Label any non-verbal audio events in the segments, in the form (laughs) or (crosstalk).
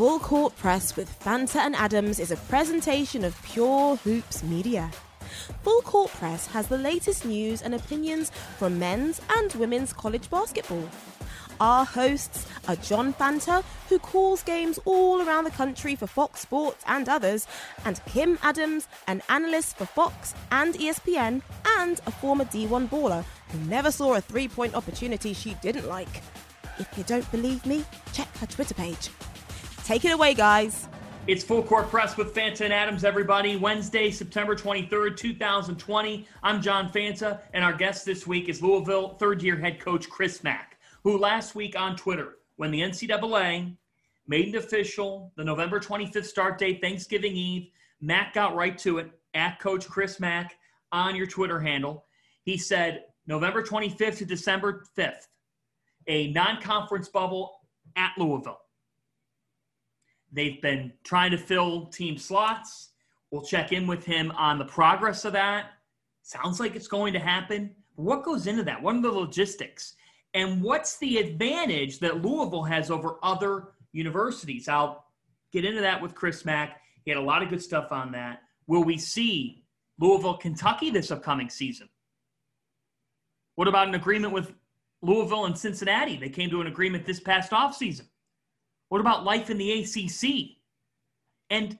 Full Court Press with Fanta and Adams is a presentation of Pure Hoops Media. Full Court Press has the latest news and opinions from men's and women's college basketball. Our hosts are John Fanta, who calls games all around the country for Fox Sports and others, and Kim Adams, an analyst for Fox and ESPN, and a former D1 baller who never saw a three point opportunity she didn't like. If you don't believe me, check her Twitter page. Take it away, guys. It's Full Court Press with Fanta and Adams, everybody. Wednesday, September 23rd, 2020. I'm John Fanta, and our guest this week is Louisville third year head coach Chris Mack, who last week on Twitter, when the NCAA made it official, the November 25th start date, Thanksgiving Eve, Mack got right to it at Coach Chris Mack on your Twitter handle. He said November 25th to December 5th, a non conference bubble at Louisville. They've been trying to fill team slots. We'll check in with him on the progress of that. Sounds like it's going to happen. What goes into that? What are the logistics? And what's the advantage that Louisville has over other universities? I'll get into that with Chris Mack. He had a lot of good stuff on that. Will we see Louisville, Kentucky this upcoming season? What about an agreement with Louisville and Cincinnati? They came to an agreement this past offseason. What about life in the ACC? And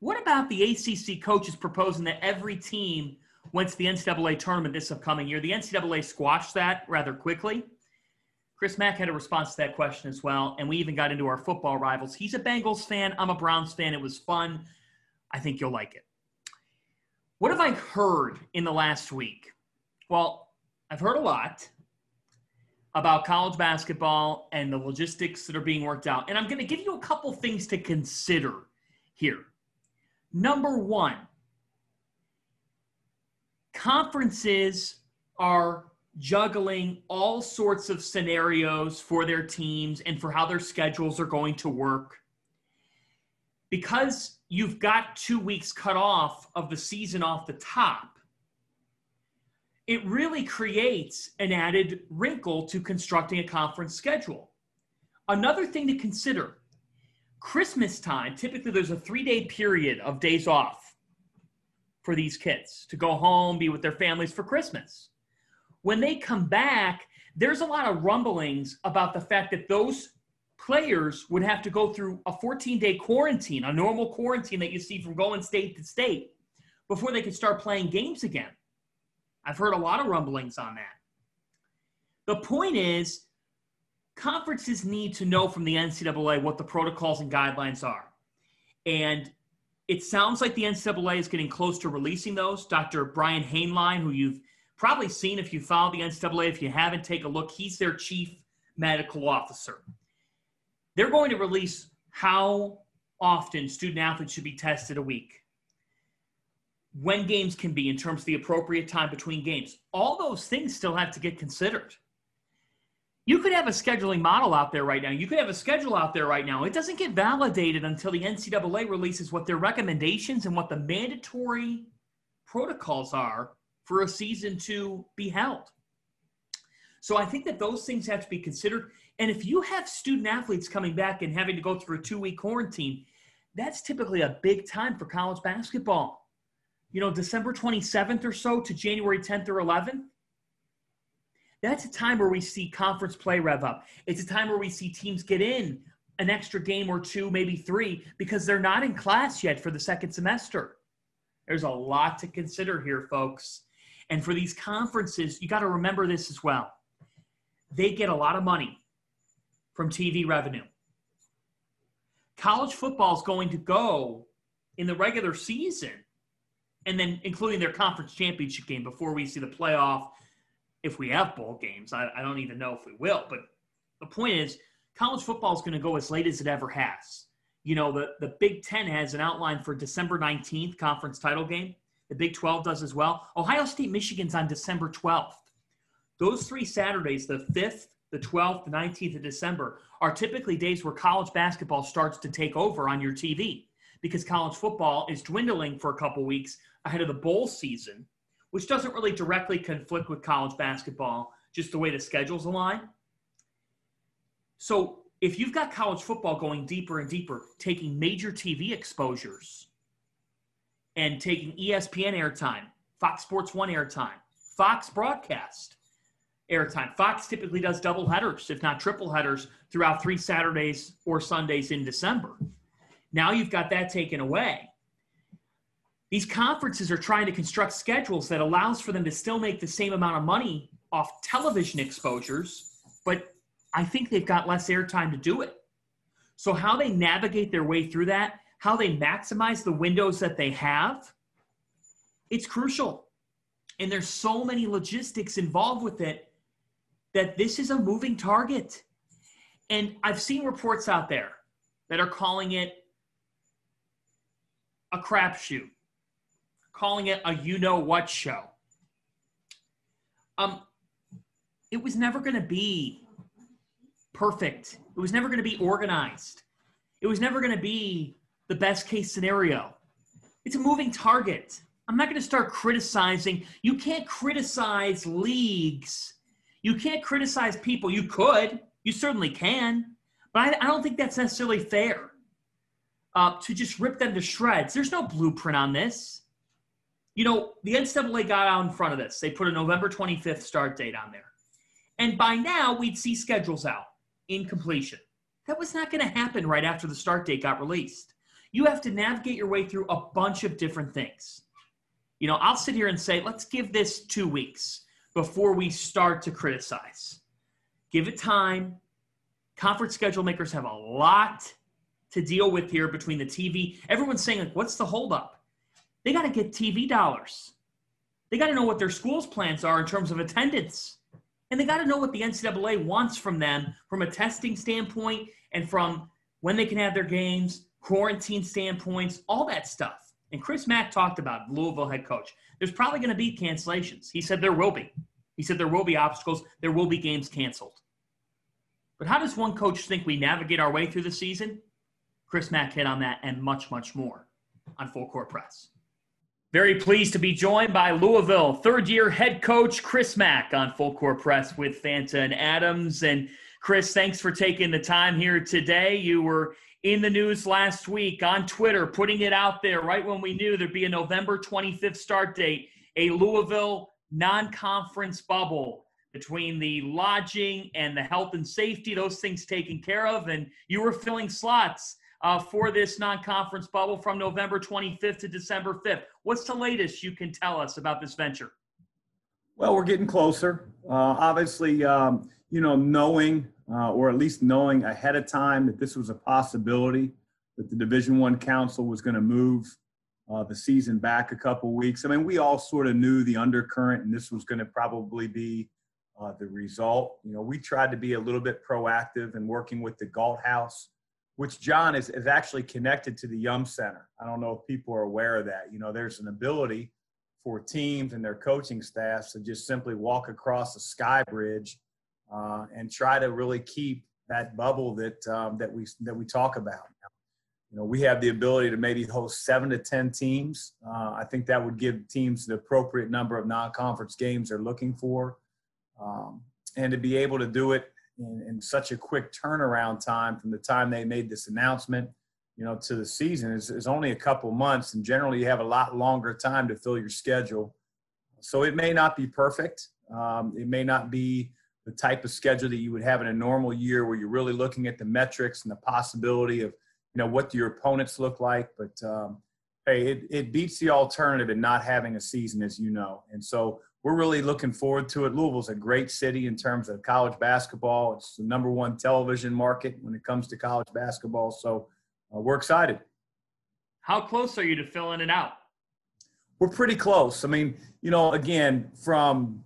what about the ACC coaches proposing that every team went to the NCAA tournament this upcoming year? The NCAA squashed that rather quickly. Chris Mack had a response to that question as well, and we even got into our football rivals. He's a Bengals fan. I'm a Browns fan. It was fun. I think you'll like it. What have I heard in the last week? Well, I've heard a lot about college basketball and the logistics that are being worked out. And I'm going to give you a couple things to consider here. Number one, conferences are juggling all sorts of scenarios for their teams and for how their schedules are going to work. Because you've got two weeks cut off of the season off the top, it really creates an added wrinkle to constructing a conference schedule. Another thing to consider Christmas time, typically there's a three day period of days off for these kids to go home, be with their families for Christmas. When they come back, there's a lot of rumblings about the fact that those players would have to go through a 14 day quarantine, a normal quarantine that you see from going state to state, before they can start playing games again. I've heard a lot of rumblings on that. The point is, conferences need to know from the NCAA what the protocols and guidelines are. And it sounds like the NCAA is getting close to releasing those. Dr. Brian Hainline, who you've probably seen if you follow the NCAA, if you haven't, take a look. He's their chief medical officer. They're going to release how often student athletes should be tested a week when games can be in terms of the appropriate time between games. All those things still have to get considered. You could have a scheduling model out there right now. You could have a schedule out there right now. It doesn't get validated until the NCAA releases what their recommendations and what the mandatory protocols are for a season to be held. So I think that those things have to be considered. And if you have student athletes coming back and having to go through a two week quarantine, that's typically a big time for college basketball you know, December 27th or so to January 10th or 11th, that's a time where we see conference play rev up. It's a time where we see teams get in an extra game or two, maybe three, because they're not in class yet for the second semester. There's a lot to consider here, folks. And for these conferences, you got to remember this as well. They get a lot of money from TV revenue. College football is going to go in the regular season and then including their conference championship game before we see the playoff. If we have bowl games, I, I don't even know if we will. But the point is, college football is going to go as late as it ever has. You know, the, the Big Ten has an outline for December 19th conference title game. The Big 12 does as well. Ohio State, Michigan's on December 12th. Those three Saturdays, the 5th, the 12th, the 19th of December, are typically days where college basketball starts to take over on your TV because college football is dwindling for a couple weeks ahead of the bowl season, which doesn't really directly conflict with college basketball, just the way the schedules align. So if you've got college football going deeper and deeper, taking major TV exposures and taking ESPN airtime, Fox Sports One airtime, Fox broadcast, airtime. Fox typically does double headers, if not triple headers, throughout three Saturdays or Sundays in December. Now you've got that taken away. These conferences are trying to construct schedules that allows for them to still make the same amount of money off television exposures, but I think they've got less airtime to do it. So how they navigate their way through that, how they maximize the windows that they have, it's crucial. And there's so many logistics involved with it that this is a moving target. And I've seen reports out there that are calling it a crapshoot, calling it a you know what show. Um, it was never going to be perfect. It was never going to be organized. It was never going to be the best case scenario. It's a moving target. I'm not going to start criticizing. You can't criticize leagues you can't criticize people. You could, you certainly can, but I, I don't think that's necessarily fair uh, to just rip them to shreds. There's no blueprint on this. You know, the NCAA got out in front of this. They put a November 25th start date on there. And by now, we'd see schedules out in completion. That was not going to happen right after the start date got released. You have to navigate your way through a bunch of different things. You know, I'll sit here and say, let's give this two weeks before we start to criticize. Give it time. Conference schedule makers have a lot to deal with here between the TV. Everyone's saying, like, what's the holdup? They got to get TV dollars. They got to know what their school's plans are in terms of attendance. And they got to know what the NCAA wants from them from a testing standpoint and from when they can have their games, quarantine standpoints, all that stuff. And Chris Mack talked about Louisville head coach there's probably going to be cancellations. He said there will be. He said there will be obstacles. There will be games canceled. But how does one coach think we navigate our way through the season? Chris Mack hit on that and much, much more on Full Court Press. Very pleased to be joined by Louisville third year head coach Chris Mack on Full Court Press with Fanta and Adams. And Chris, thanks for taking the time here today. You were in the news last week on Twitter, putting it out there right when we knew there'd be a November 25th start date, a Louisville non conference bubble between the lodging and the health and safety, those things taken care of. And you were filling slots uh, for this non conference bubble from November 25th to December 5th. What's the latest you can tell us about this venture? Well, we're getting closer. Uh, obviously, um, you know, knowing uh, or at least knowing ahead of time that this was a possibility that the division one council was going to move uh, the season back a couple weeks i mean we all sort of knew the undercurrent and this was going to probably be uh, the result you know we tried to be a little bit proactive in working with the galt house which john is, is actually connected to the yum center i don't know if people are aware of that you know there's an ability for teams and their coaching staffs to just simply walk across the sky bridge uh, and try to really keep that bubble that um, that we that we talk about. You know, we have the ability to maybe host seven to ten teams. Uh, I think that would give teams the appropriate number of non-conference games they're looking for, um, and to be able to do it in, in, such a quick turnaround time from the time they made this announcement, you know, to the season is, is only a couple months, and generally you have a lot longer time to fill your schedule. So it may not be perfect. Um, it may not be the type of schedule that you would have in a normal year where you're really looking at the metrics and the possibility of you know what your opponents look like but um, hey it, it beats the alternative in not having a season as you know and so we're really looking forward to it louisville's a great city in terms of college basketball it's the number one television market when it comes to college basketball so uh, we're excited how close are you to filling it out we're pretty close i mean you know again from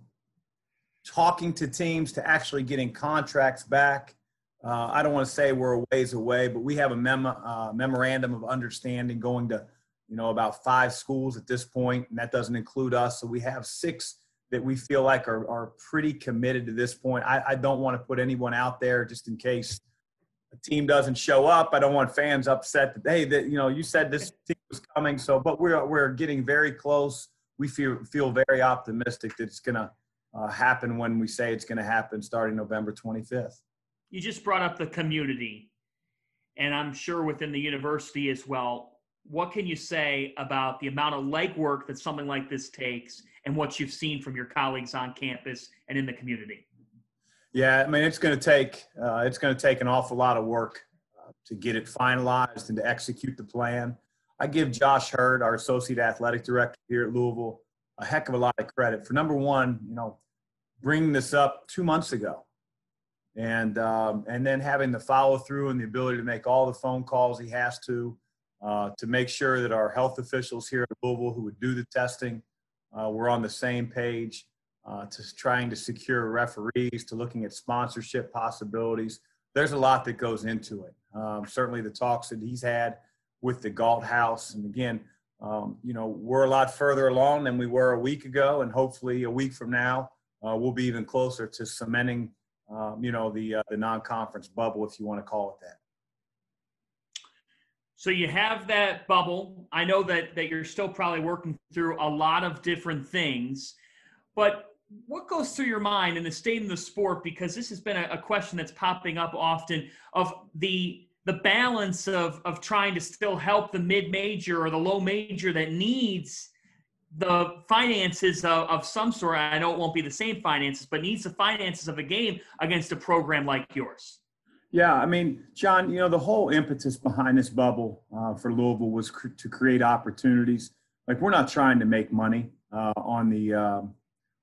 talking to teams to actually getting contracts back. uh, I don't want to say we're a ways away, but we have a mem- uh, memorandum of understanding going to, you know, about five schools at this point, and that doesn't include us. So we have six that we feel like are, are pretty committed to this point. I, I don't want to put anyone out there just in case a team doesn't show up. I don't want fans upset that hey, that you know, you said this team was coming. So, but we're we're getting very close. We feel feel very optimistic that it's going to uh, happen when we say it's going to happen starting November 25th you just brought up the community, and I'm sure within the university as well. What can you say about the amount of legwork that something like this takes and what you've seen from your colleagues on campus and in the community? Yeah, I mean, it's going to take uh, it's going to take an awful lot of work uh, to get it finalized and to execute the plan. I give Josh Heird, our associate athletic director here at Louisville, a heck of a lot of credit for number one, you know, bringing this up two months ago and um, and then having the follow through and the ability to make all the phone calls he has to uh, to make sure that our health officials here at Louisville who would do the testing uh, were on the same page uh, to trying to secure referees to looking at sponsorship possibilities. There's a lot that goes into it. Um, certainly the talks that he's had with the Galt House, and again, um, you know, we're a lot further along than we were a week ago, and hopefully a week from now, uh, we'll be even closer to cementing um, you know, the uh, the non-conference bubble, if you want to call it that. So you have that bubble. I know that that you're still probably working through a lot of different things, but what goes through your mind in the state of the sport? Because this has been a, a question that's popping up often of the the balance of of trying to still help the mid major or the low major that needs the finances of, of some sort. I know it won't be the same finances, but needs the finances of a game against a program like yours. Yeah, I mean, John, you know, the whole impetus behind this bubble uh, for Louisville was cr- to create opportunities. Like, we're not trying to make money uh, on the um,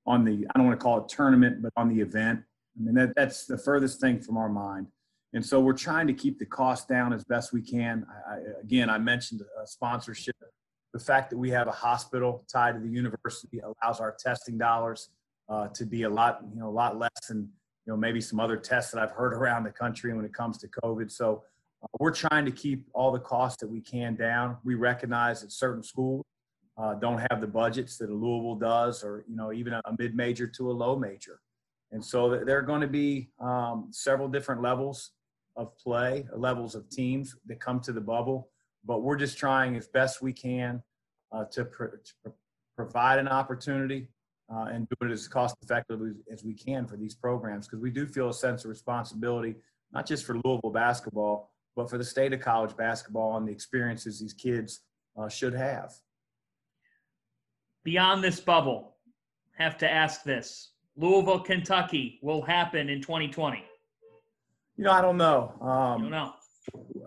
on the I don't want to call it tournament, but on the event. I mean, that that's the furthest thing from our mind. And so we're trying to keep the cost down as best we can. I, I, again, I mentioned uh, sponsorship the fact that we have a hospital tied to the university allows our testing dollars uh, to be a lot, you know, a lot less than, you know, maybe some other tests that I've heard (laughs) around the country when it comes to COVID. So uh, we're trying to keep all the costs that we can down. We recognize that certain schools uh, don't have the budgets that a Louisville does, or you know, even a, mid-major to a low major. And so there are going to be um, several different levels of play, levels of teams that come to the bubble but we're just trying as best we can uh, to, to, provide an opportunity uh, and do it as cost effectively as we can for these programs because we do feel a sense of responsibility, not just for Louisville basketball, but for the state of college basketball and the experiences these kids uh, should have. Beyond this bubble, have to ask this Louisville, Kentucky will happen in 2020. You know, I don't know. Um, don't know.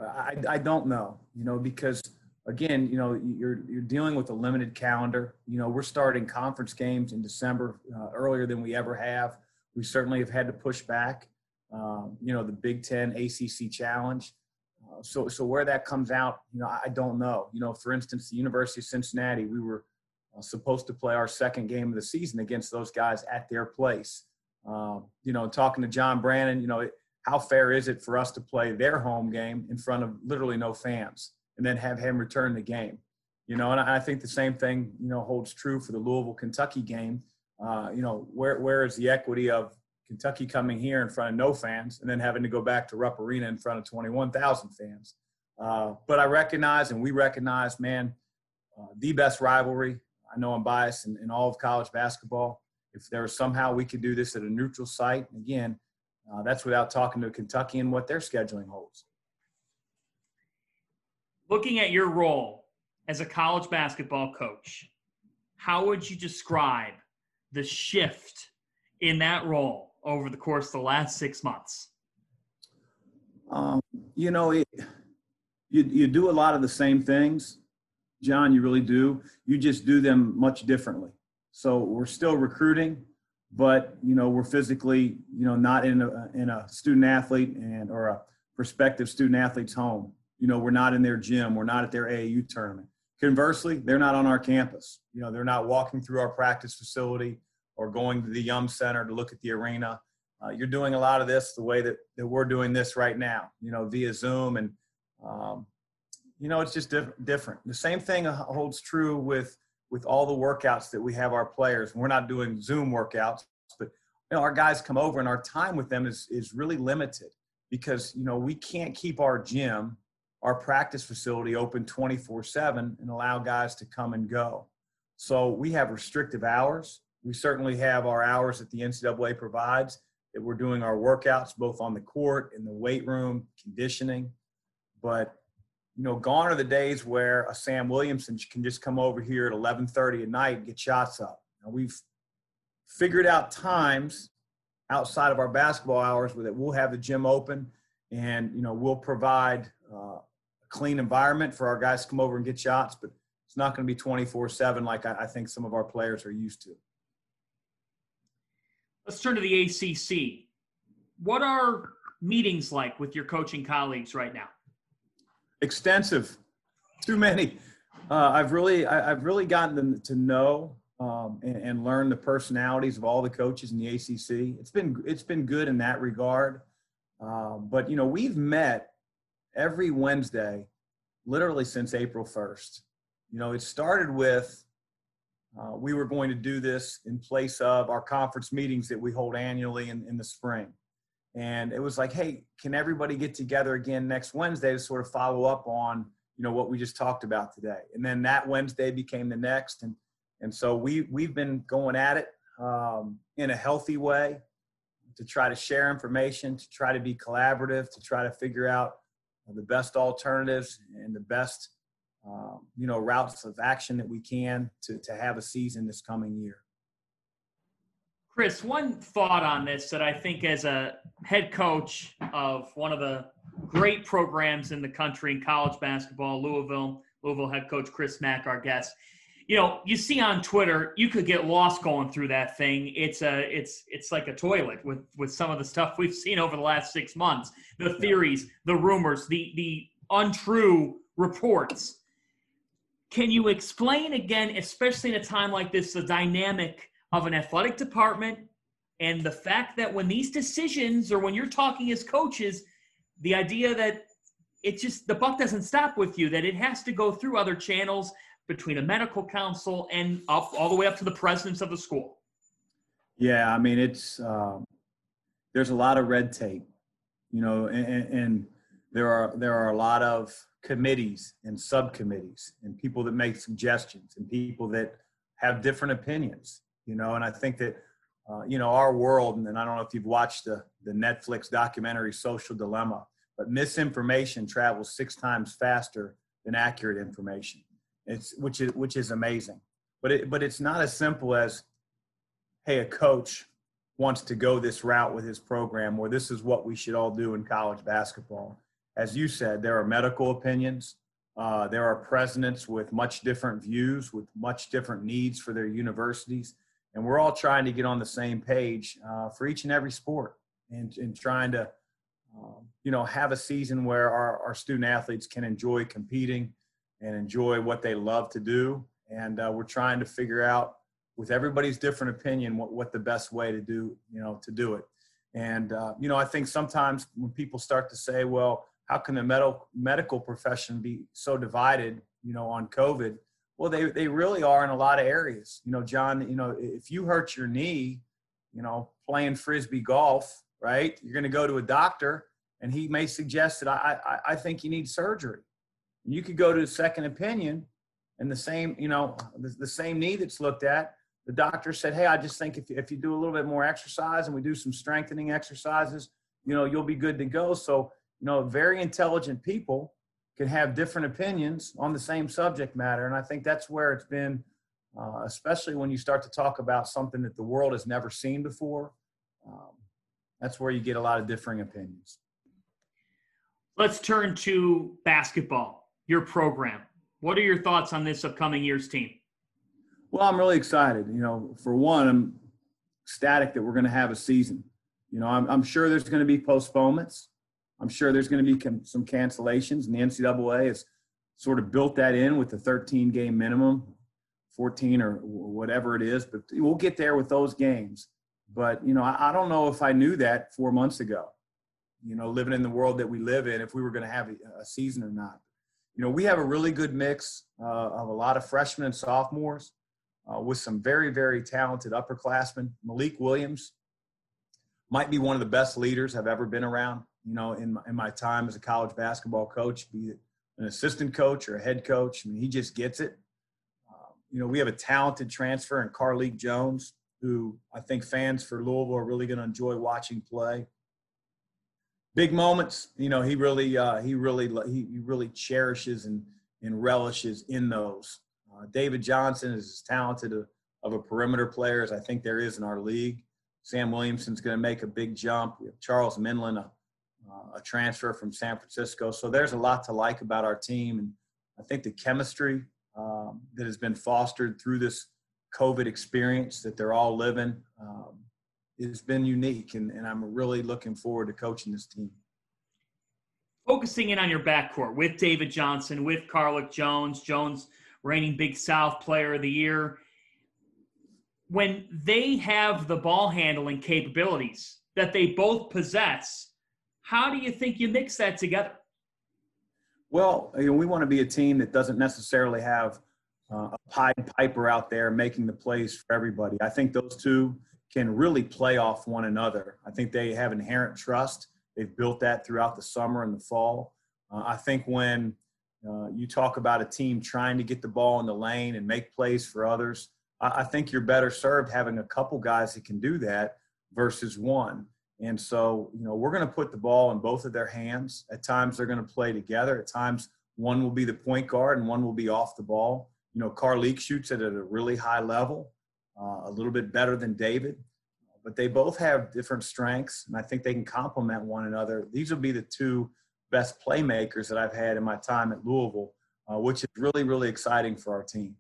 I, I don't know, you know, because again, you know, you're you're dealing with a limited calendar. You know, we're starting conference games in December uh, earlier than we ever have. We certainly have had to push back. Um, you know, the Big Ten ACC Challenge. Uh, so so where that comes out, you know, I don't know. You know, for instance, the University of Cincinnati, we were uh, supposed to play our second game of the season against those guys at their place. Um, you know, talking to John Brannen, you know. How fair is it for us to play their home game in front of literally no fans and then have him return the game? You know, and I think the same thing, you know, holds true for the Louisville Kentucky game. Uh, you know, where where is the equity of Kentucky coming here in front of no fans and then having to go back to Rupp Arena in front of 21,000 fans? Uh, but I recognize and we recognize, man, uh, the best rivalry. I know I'm biased in, in all of college basketball. If there was somehow we could do this at a neutral site, again, uh, that's without talking to Kentucky and what their scheduling holds. Looking at your role as a college basketball coach, how would you describe the shift in that role over the course of the last six months? Um, you know, it, you, you do a lot of the same things, John, you really do. You just do them much differently. So we're still recruiting but you know we're physically you know not in a in a student athlete and or a prospective student athlete's home you know we're not in their gym we're not at their aau tournament conversely they're not on our campus you know they're not walking through our practice facility or going to the yum center to look at the arena uh, you're doing a lot of this the way that, that we're doing this right now, you know, via Zoom. And, um, you know, it's just diff- different. The same thing holds true with, with all the workouts that we have our players. We're not doing Zoom workouts, but, you know, our guys come over and our time with them is, is really limited because, you know, we can't keep our gym, our practice facility open 24 seven and allow guys to come and go. So we have restrictive hours. We certainly have our hours that the NCAA provides that we're doing our workouts both on the court, in the weight room, conditioning. But you know, gone are the days where a Sam Williamson can just come over here at 11:30 at night and get shots up. Now, we've figured out times outside of our basketball hours where that we'll have the gym open, and you know, we'll provide uh, clean environment for our guys to come over and get shots. But it's not going to be 24/7 like I, I think some of our players are used to. Let's turn to the ACC. What are meetings like with your coaching colleagues right now? Extensive, too many. Uh, I've really, I, have really gotten them to know um, and, and, learn the personalities of all the coaches in the ACC. It's been, it's been good in that regard. Uh, but you know, we've met every Wednesday, literally since April 1st. You know, it started with uh, we were going to do this in place of our conference meetings that we hold annually in, in the spring. And it was like, hey, can everybody get together again next Wednesday to sort of follow up on, you know, what we just talked about today? And then that Wednesday became the next. And, and so we, we've been going at it um, in a healthy way to try to share information, to try to be collaborative, to try to figure out the best alternatives and the best um, you know, routes of action that we can to, to have a season this coming year. Chris, one thought on this that I think as a head coach of one of the great programs in the country in college basketball, Louisville, Louisville head coach Chris Mack, our guest. You know, you see on Twitter, you could get lost going through that thing. It's a, it's, it's like a toilet with with some of the stuff we've seen over the last six months. The theories, the rumors, the the untrue reports can you explain again, especially in a time like this, the dynamic of an athletic department and the fact that when these decisions or when you're talking as coaches, the idea that it just the buck doesn't stop with you, that it has to go through other channels between a medical council and up all the way up to the presidents of the school. Yeah, I mean it's um, there's a lot of red tape, you know, and, and there are there are a lot of committees and subcommittees and people that make suggestions and people that have different opinions you know and i think that uh, you know our world and i don't know if you've watched the, the netflix documentary social dilemma but misinformation travels six times faster than accurate information it's which is which is amazing but it but it's not as simple as hey a coach wants to go this route with his program or this is what we should all do in college basketball as you said, there are medical opinions. Uh, there are presidents with much different views, with much different needs for their universities. And we're all trying to get on the same page uh, for each and every sport and, and trying to, um, you know, have a season where our, our student athletes can enjoy competing and enjoy what they love to do. And uh, we're trying to figure out with everybody's different opinion what, what the best way to do, you know, to do it. And, uh, you know, I think sometimes when people start to say, well, how can the medical medical profession be so divided you know on covid well they, they really are in a lot of areas you know john you know if you hurt your knee you know playing frisbee golf right you're going to go to a doctor and he may suggest that i i, I think you need surgery you could go to a second opinion and the same you know the, the same knee that's looked at the doctor said hey i just think if, if you do a little bit more exercise and we do some strengthening exercises you know you'll be good to go so you know, very intelligent people can have different opinions on the same subject matter. And I think that's where it's been, uh, especially when you start to talk about something that the world has never seen before. Um, that's where you get a lot of differing opinions. Let's turn to basketball, your program. What are your thoughts on this upcoming year's team? Well, I'm really excited. You know, for one, I'm ecstatic that we're going to have a season. You know, I'm, I'm sure there's going to be postponements. I'm sure there's going to be some cancellations, and the NCAA has sort of built that in with the 13 game minimum, 14 or whatever it is. But we'll get there with those games. But, you know, I, I don't know if I knew that four months ago, you know, living in the world that we live in, if we were going to have a, a, season or not. You know, we have a really good mix uh, of a lot of freshmen and sophomores uh, with some very, very talented upperclassmen. Malik Williams might be one of the best leaders I've ever been around, you know, in my, in my time as a college basketball coach, be it an assistant coach or a head coach. I mean, he just gets it. Um, you know, we have a talented transfer in Carlik Jones, who I think fans for Louisville are really going to enjoy watching play. Big moments, you know, he really, uh, he really, he, really cherishes and, and relishes in those. Uh, David Johnson is as talented a, of a perimeter player as I think there is in our league. Sam Williamson's going to make a big jump. We have Charles Minlend, a, uh, a transfer from San Francisco. So there's a lot to like about our team. And I think the chemistry um, that has been fostered through this COVID experience that they're all living um, has been unique. And, and I'm really looking forward to coaching this team. Focusing in on your backcourt with David Johnson, with Carlik Jones, Jones reigning Big South Player of the Year. When they have the ball handling capabilities that they both possess, how do you think you mix that together? Well, you know, we want to be a team that doesn't necessarily have uh, a Pied Piper out there making the plays for everybody. I think those two can really play off one another. I think they have inherent trust. They've built that throughout the summer and the fall. Uh, I think when uh, you talk about a team trying to get the ball in the lane and make plays for others, I, I think you're better served having a couple guys that can do that versus one. And so, you know, we're going to put the ball in both of their hands. At times, they're going to play together. At times, one will be the point guard and one will be off the ball. You know, Carlik shoots it at a really high level, uh, a little bit better than David, but they both have different strengths, and I think they can complement one another. These will be the two best playmakers that I've had in my time at Louisville, uh, which is really, really exciting for our team.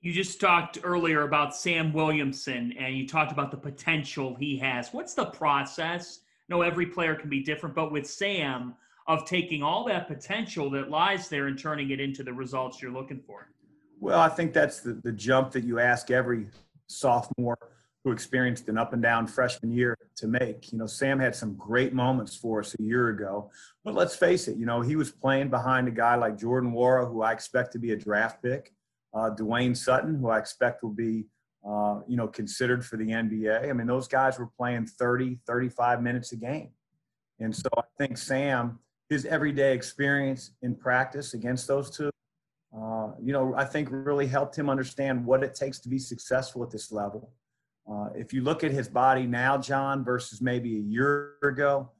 You just talked earlier about Sam Williamson and you talked about the potential he has. What's the process? No, every player can be different, but with Sam, of taking all that potential that lies there and turning it into the results you're looking for? Well, I think that's the, the jump that you ask every sophomore who experienced an up and down freshman year to make. You know, Sam had some great moments for us a year ago, but let's face it, you know, he was playing behind a guy like Jordan Nwora, who I expect to be a draft pick uh, Dwayne Sutton, who I expect will be, uh, you know, considered for the NBA. I mean, those guys were playing 30, 35 minutes a game. And so I think Sam, his everyday experience in practice against those two, uh, you know, I think really helped him understand what it takes to be successful at this level. Uh, if you look at his body now, John, versus maybe a year ago,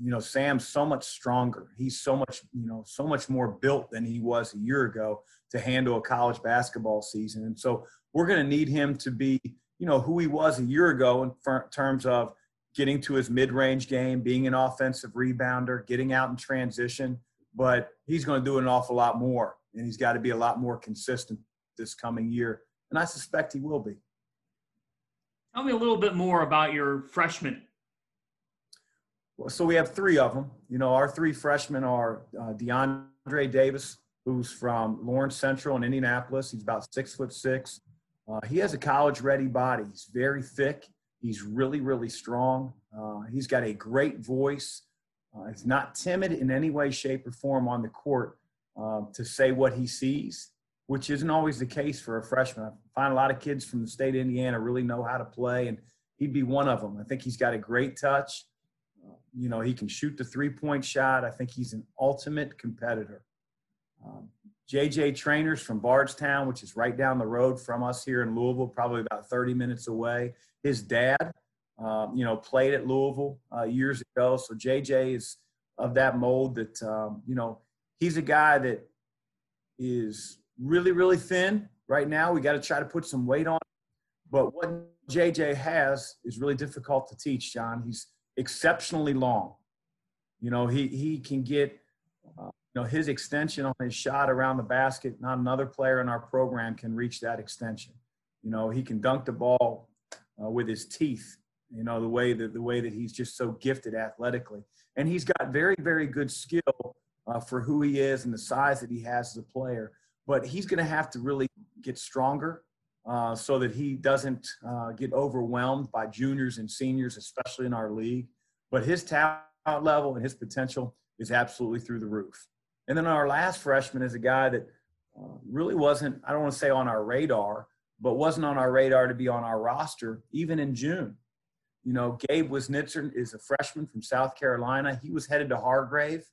you know, Sam's so much stronger. He's so much, you know, so much more built than he was a year ago to handle a college basketball season. And so we're going to need him to be, you know, who he was a year ago in terms of getting to his mid-range game, being an offensive rebounder, getting out in transition. But he's going to do an awful lot more, and he's got to be a lot more consistent this coming year. And I suspect he will be. Tell me a little bit more about your freshman so we have three of them. You know, our three freshmen are uh, DeAndre Davis, who's from Lawrence Central in Indianapolis. He's about six foot six. Uh, he has a college ready body. He's very thick. He's really, really strong. Uh, he's got a great voice. Uh, he's not timid in any way, shape, or form on the court uh, to say what he sees, which isn't always the case for a freshman. I find a lot of kids from the state of Indiana really know how to play, and he'd be one of them. I think he's got a great touch you know, he can shoot the three point shot. I think he's an ultimate competitor. Um, JJ Traynor's from Bardstown, which is right down the road from us here in Louisville, probably about 30 minutes away. His dad, uh, you know, played at Louisville uh, years ago. So JJ is of that mold that, um, you know, he's a guy that is really, really thin right now. We got to try to put some weight on. But what JJ has is really difficult to teach, John. He's exceptionally long. You know, he he can get uh, you know his extension on his shot around the basket. Not another player in our program can reach that extension. You know, he can dunk the ball uh, with his teeth. You know, the way that the way that he's just so gifted athletically, and he's got very very good skill uh, for who he is and the size that he has as a player. But he's going to have to really get stronger uh, so that he doesn't uh, get overwhelmed by juniors and seniors, especially in our league. But his talent level and his potential is absolutely through the roof. And then our last freshman is a guy that uh, really wasn't, I don't want to say on our radar, but wasn't on our radar to be on our roster even in June. You know, Gabe Wiznitzer is a freshman from South Carolina. He was headed to Hargrave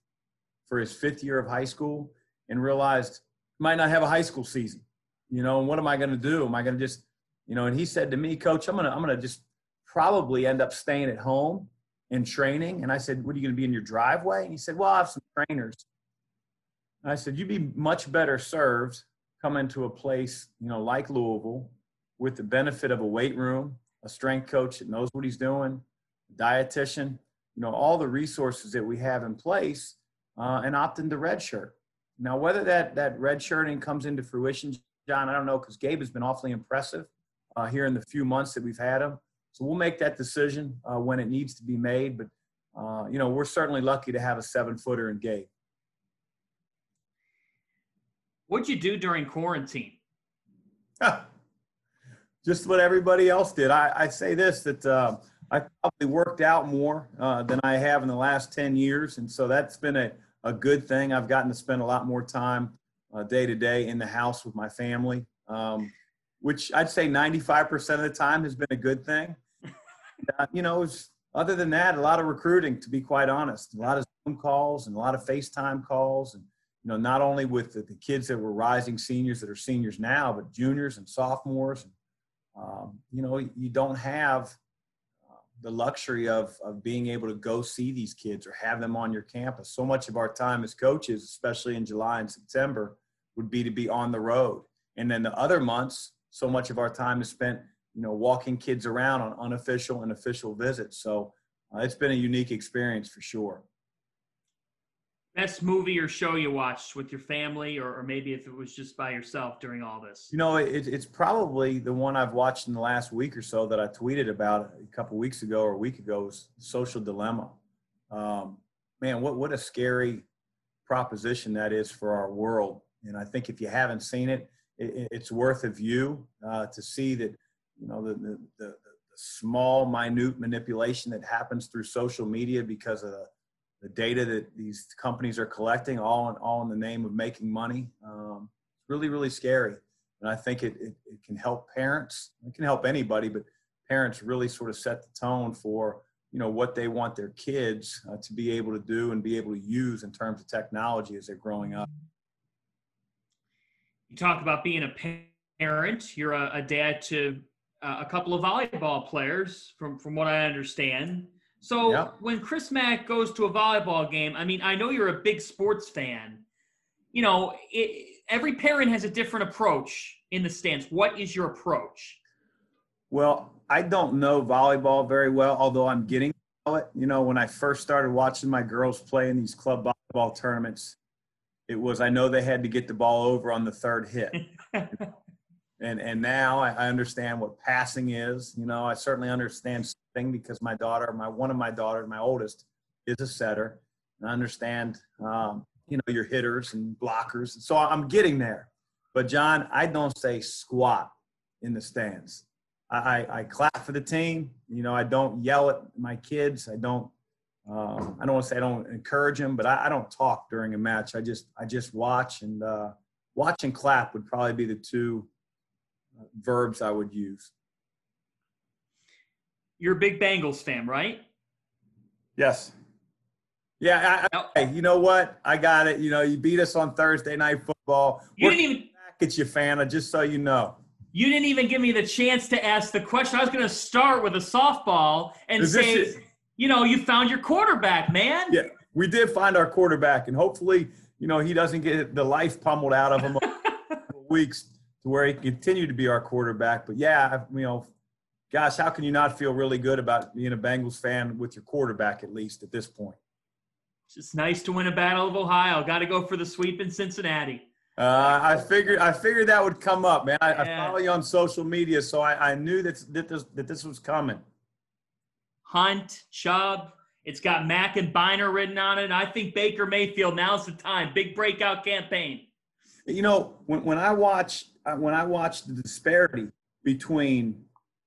for his fifth year of high school and realized might not have a high school season. You know, and what am I going to do? Am I going to just, you know, and he said to me, Coach, I'm going to, I'm going to just probably end up staying at home and training. And I said, What are you going to be in your driveway? And he said, Well, I have some trainers. And I said, You'd be much better served coming to a place, you know, like Louisville with the benefit of a weight room, a strength coach that knows what he's doing, a dietitian, you know, all the resources that we have in place, uh, and opt into red shirt. Now, whether that that red shirting comes into fruition, John, I don't know, because Gabe has been awfully impressive uh, here in the few months that we've had him. So we'll make that decision uh, when it needs to be made. But uh, you know, we're certainly lucky to have a seven footer in Gabe. What'd you do during quarantine? Just what everybody else did. I, I say this that uh, I probably worked out more uh, than I have in the last 10 years. And so that's been a, a good thing. I've gotten to spend a lot more time uh, day to day in the house with my family, um, which I'd say 95% of the time has been a good thing. (laughs) Uh, you know, was, other than that, a lot of recruiting, to be quite honest, a lot of Zoom calls and a lot of FaceTime calls and you know, not only with the, the, kids that were rising seniors that are seniors now, but juniors and sophomores. And, um, you know, you don't have the luxury of, of being able to go see these kids or have them on your campus. So much of our time as coaches, especially in July and September, would be to be on the road. And then the other months, so much of our time is spent, you know, walking kids around on unofficial and official visits. So uh, it's been a unique experience for sure. Best movie or show you watched with your family, or, or maybe if it was just by yourself during all this? You know, it, it's probably the one I've watched in the last week or so that I tweeted about a couple weeks ago or a week ago was Social Dilemma. Um, man, what what a scary proposition that is for our world. And I think if you haven't seen it, it it's worth a view uh, to see that you know the, the, the, the small, minute manipulation that happens through social media because of the the data that these companies are collecting, all in, all in the name of making money. Um, it's really, really scary. And I think it, it, it, can help parents. It can help anybody, but parents really sort of set the tone for you know what they want their kids uh, to be able to do and be able to use in terms of technology as they're growing up. You talk about being a parent. You're a, a dad to uh, a couple of volleyball players, from from what I understand. So when Chris Mack goes to a volleyball game, I mean, I know you're a big sports fan. You know, it, every parent has a different approach in the stands. What is your approach? Well, I don't know volleyball very well, although I'm getting it. You know, when I first started watching my girls play in these club volleyball tournaments, it was I know they had to get the ball over on the third hit. (laughs) and and now I understand what passing is. You know, I certainly understand thing because my daughter, my one of my daughters, my oldest, is a setter. And I understand, um, you know, your hitters and blockers. So I'm getting there. But John, I don't say squat in the stands. I, I, clap for the team. You know, I don't yell at my kids. I don't. Um, I don't want to say I don't encourage them, but I, I, don't talk during a match. I just I just watch and uh, watch and clap would probably be the two uh, verbs I would use. You're a big Bengals fan, right? Yes. Yeah. I, I, you know what? I got it. You know, you beat us on Thursday night football. You We're didn't even back at you, fan. Uh, just so you know. You didn't even give me the chance to ask the question. I was going to start with a softball and Is say, you know, you found your quarterback, man. Yeah, we did find our quarterback, and hopefully, you know, he doesn't get the life pummeled out of him (laughs) weeks to where he can continue to be our quarterback. But yeah, you know, gosh, how can you not feel really good about being a Bengals fan with your quarterback at least at this point? It's just nice to win a Battle of Ohio. Got to go for the sweep in Cincinnati. Uh, I figured I figured that would come up, man. I, yeah. I follow you on social media, so I, I knew that, that this that this was coming. Hunt, Chubb, it's got Mack and Byner written on it. I think Baker Mayfield now's the time. Big breakout campaign. You know, when, when I watch uh, when I watch the disparity between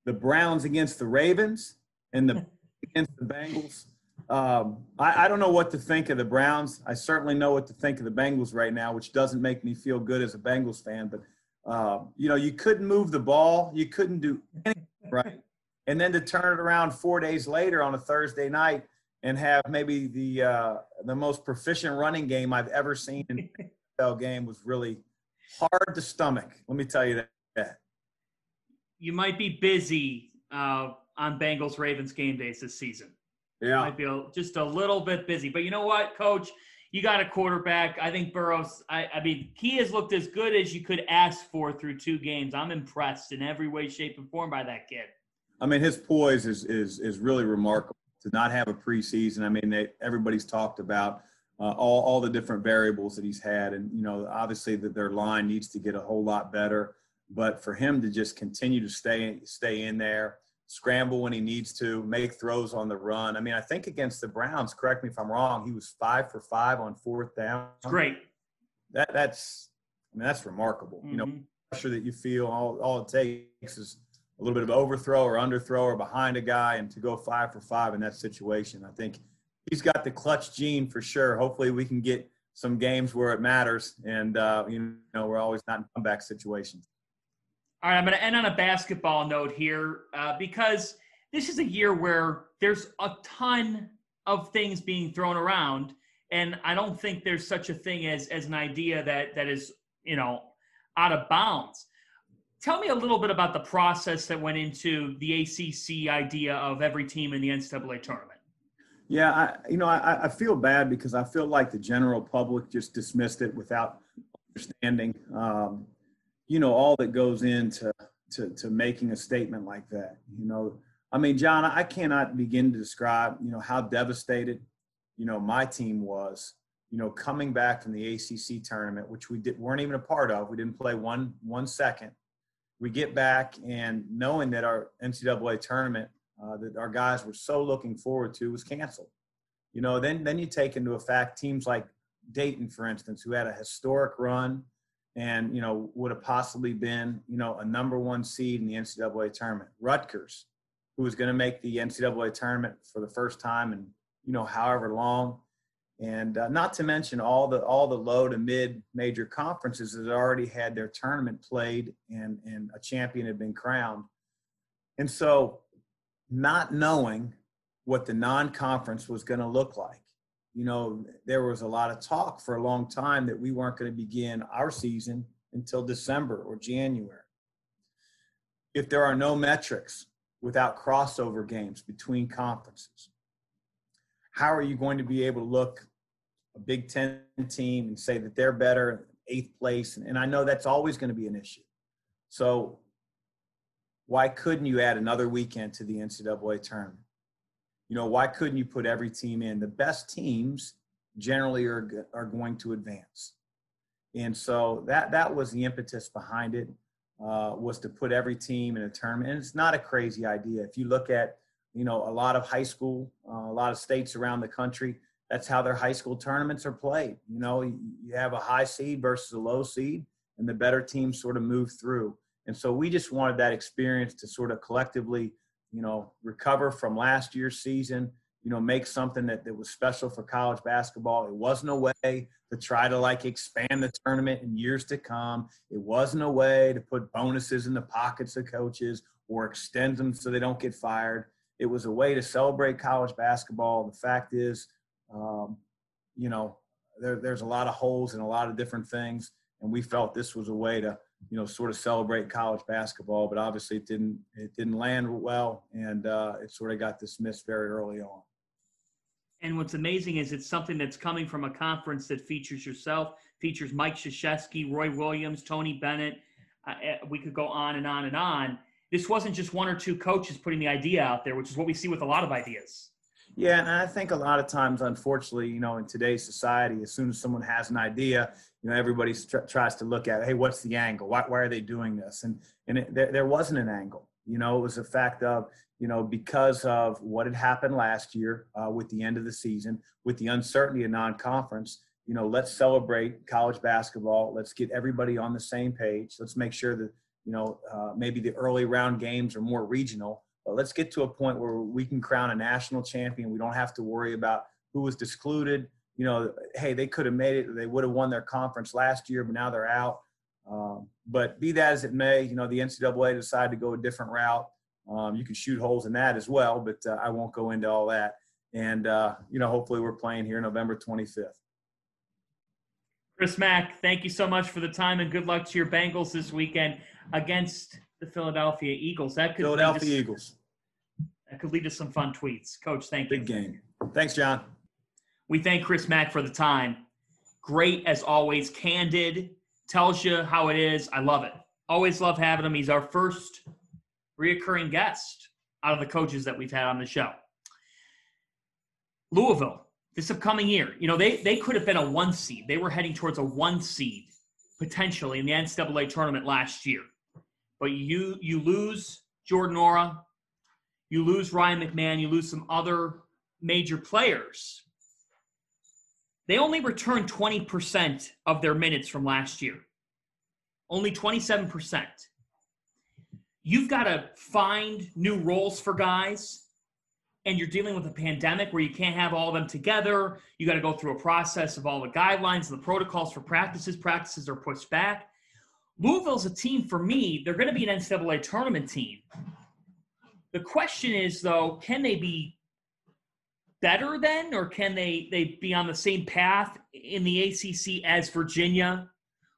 the Browns against the Ravens and the (laughs) against the Bengals. Um, I, I, don't know what to think of the Browns. I certainly know what to think of the Bengals right now, which doesn't make me feel good as a Bengals fan. But uh, you know, you couldn't move the ball, you couldn't do anything (laughs) right, and then to turn it around four days later on a Thursday night and have maybe the uh, the most proficient running game I've ever seen in (laughs) NFL game was really hard to stomach. Let me tell you that. You might be busy uh, on Bengals Ravens game days this season. Yeah, might be a, just a little bit busy. But you know what, Coach? You got a quarterback. I think Burrows. I, I mean, he has looked as good as you could ask for through two games. I'm impressed in every way, shape, and form by that kid. I mean, his poise is is is really remarkable to not have a preseason. I mean, they, everybody's talked about uh, all, all the different variables that he's had. And, you know, obviously that their line needs to get a whole lot better. But for him to just continue to stay, stay in there, scramble when he needs to, make throws on the run. I mean, I think against the Browns, correct me if I'm wrong, he was five for five on fourth down. Great. That, that's, I mean, that's remarkable. Mm-hmm. You know, mm-hmm. pressure that you feel, all, all it takes is a little bit of overthrow or underthrow or behind a guy and to go five for five in that situation. I think he's got the clutch gene for sure. Hopefully we can get some games where it matters and uh, you know we're always not in comeback situations. All right, I'm going to end on a basketball note here uh, because this is a year where there's a ton of things being thrown around, and I don't think there's such a thing as as an idea that that is you know out of bounds. Tell me a little bit about the process that went into the ACC idea of every team in the NCAA tournament. Yeah, I, you know, I, I feel bad because I feel like the general public just dismissed it without understanding, um, you know, all that goes into to, to making a statement like that. You know, I mean, John, I cannot begin to describe, you know, how devastated, you know, my team was, you know, coming back from the ACC tournament, which we did, weren't even a part of. We didn't play one one second we get back and knowing that our NCAA tournament uh, that our guys were so looking forward to was canceled. You know, then then you take into effect teams like Dayton, for instance, who had a historic run and you know would have possibly been you know a number one seed in the NCAA tournament. Rutgers, who was going to make the NCAA tournament for the first time in you know however long and uh, not to mention all the all the low to mid major conferences that already had their tournament played and and a champion had been crowned and so not knowing what the non-conference was going to look like you know there was a lot of talk for a long time that we weren't going to begin our season until december or january if there are no metrics without crossover games between conferences how are you going to be able to look a Big Ten team and say that they're better, eighth place? And I know that's always going to be an issue. So why couldn't you add another weekend to the NCAA tournament? You know, why couldn't you put every team in? The best teams generally are, are going to advance. And so that, that was the impetus behind it, uh, was to put every team in a tournament. And it's not a crazy idea. If you look at, you know, a lot of high school, uh, a lot of states around the country, that's how their high school tournaments are played. You know, you have a high seed versus a low seed, and the better teams sort of move through. And so we just wanted that experience to sort of collectively, you know, recover from last year's season, you know, make something that, that was special for college basketball. It wasn't a way to try to like expand the tournament in years to come. It wasn't a way to put bonuses in the pockets of coaches or extend them so they don't get fired. It was a way to celebrate college basketball. The fact is, um, you know, there, there's a lot of holes and a lot of different things, and we felt this was a way to, you know, sort of celebrate college basketball. But obviously, it didn't it didn't land well, and uh, it sort of got dismissed very early on. And what's amazing is it's something that's coming from a conference that features yourself, features Mike Krzyzewski, Roy Williams, Tony Bennett. Uh, uh, we could go on and on and on. This wasn't just one or two coaches putting the idea out there, which is what we see with a lot of ideas. Yeah, and I think a lot of times, unfortunately, you know, in today's society, as soon as someone has an idea, you know, everybody tr- tries to look at, hey, what's the angle? Why, why are they doing this? And and it, there, there wasn't an angle. You know, it was a fact of, you know, because of what had happened last year uh, with the end of the season, with the uncertainty of non-conference. You know, let's celebrate college basketball. Let's get everybody on the same page. Let's make sure that you know, uh, maybe the early round games are more regional. Let's get to a point where we can crown a national champion. We don't have to worry about who was excluded. You know, hey, they could have made it. They would have won their conference last year, but now they're out. Um, but be that as it may, you know, the NCAA decided to go a different route. Um, you can shoot holes in that as well, but uh, I won't go into all that. And, uh, you know, hopefully we're playing here November 25th. Chris Mack, thank you so much for the time and good luck to your Bengals this weekend against the Philadelphia Eagles. That could Philadelphia Eagles. That could lead to some fun tweets. Coach, thank you. Big game. Thanks, John. We thank Chris Mack for the time. Great as always, candid, tells you how it is. I love it. Always love having him. He's our first reoccurring guest out of the coaches that we've had on the show. Louisville, this upcoming year, you know, they, they could have been a one seed. They were heading towards a one seed potentially in the NCAA tournament last year. But you you lose Jordan Nwora, you lose Ryan McMahon, you lose some other major players. They only returned 20% of their minutes from last year. Only 27%. You've got to find new roles for guys and you're dealing with a pandemic where you can't have all of them together. You got to go through a process of all the guidelines and the protocols for practices. Practices are pushed back. Louisville's a team for me. They're going to be an NCAA tournament team. The question is, though, can they be better then, or can they they be on the same path in the ACC as Virginia,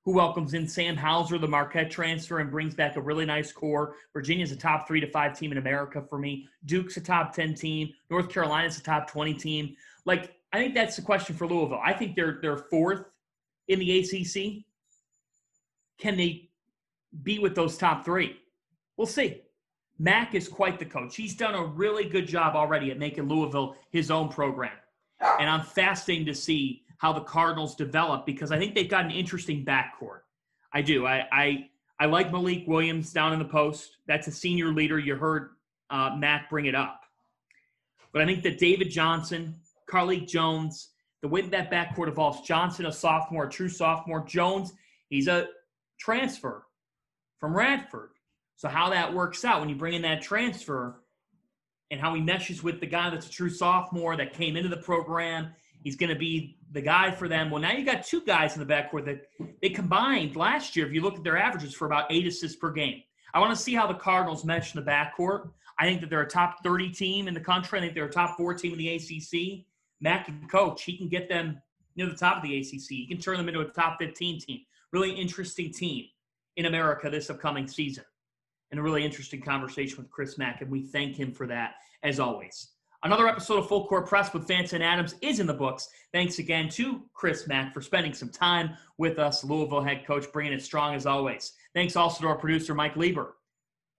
who welcomes in Sam Hauser, the Marquette transfer, and brings back a really nice core. Virginia's a top three to five team in America for me. Duke's a top 10 team. North Carolina's a top 20 team. Like, I think that's the question for Louisville. I think they're they're fourth in the ACC. Can they be with those top three? We'll see. Mack is quite the coach. He's done a really good job already at making Louisville his own program. And I'm fascinating to see how the Cardinals develop because I think they've got an interesting backcourt. I do. I I, I like Malik Williams down in the post. That's a senior leader. You heard uh, Mack bring it up. But I think that David Johnson, Carlik Jones, the way that backcourt evolves, Johnson, a sophomore, a true sophomore, Jones, he's a transfer from Radford. So how that works out when you bring in that transfer and how he meshes with the guy that's a true sophomore that came into the program, he's going to be the guy for them. Well, now you got two guys in the backcourt that they combined last year. If you look at their averages for about eight assists per game, I want to see how the Cardinals mesh in the backcourt. I think that they're a top 30 team in the country. I think they're a top four team in the ACC. Mack can coach. He can get them near the top of the ACC. He can turn them into a top 15 team. Really interesting team in America this upcoming season and a really interesting conversation with Chris Mack, and we thank him for that as always. Another episode of Full Court Press with and Adams is in the books. Thanks again to Chris Mack for spending some time with us, Louisville head coach, bringing it strong as always. Thanks also to our producer, Mike Lieber,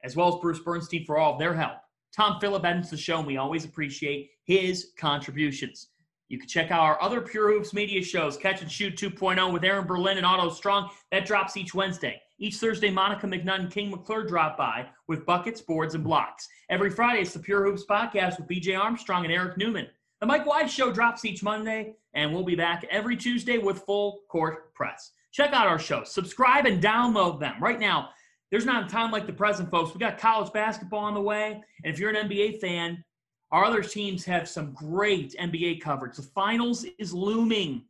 as well as Bruce Bernstein for all of their help. Tom Phillip ends the show, and we always appreciate his contributions. You can check out our other Pure Hoops media shows, Catch and Shoot 2.0 with Aaron Berlin and Otto Strong. That drops each Wednesday. Each Thursday, Monica McNutt and King McClure drop by with buckets, boards, and blocks. Every Friday, it's the Pure Hoops podcast with BJ Armstrong and Eric Newman. The Mike Wise Show drops each Monday, and we'll be back every Tuesday with Full Court Press. Check out our shows, subscribe, and download them right now. There's not a time like the present, folks. We got college basketball on the way, and if you're an NBA fan, our other teams have some great NBA coverage. The finals is looming.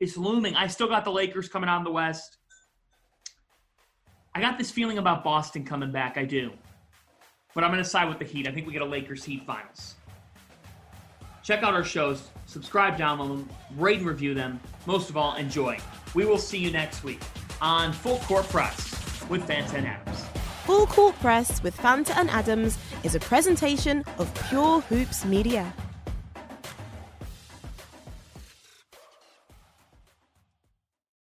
It's looming. I still got the Lakers coming out in the West. I got this feeling about Boston coming back. I do. But I'm going to side with the Heat. I think we get a Lakers Heat finals. Check out our shows, subscribe, download them, rate and review them. Most of all, enjoy. We will see you next week on Full Court Press with Fanta and Adams. Full Court Press with Fanta and Adams is a presentation of Pure Hoops Media.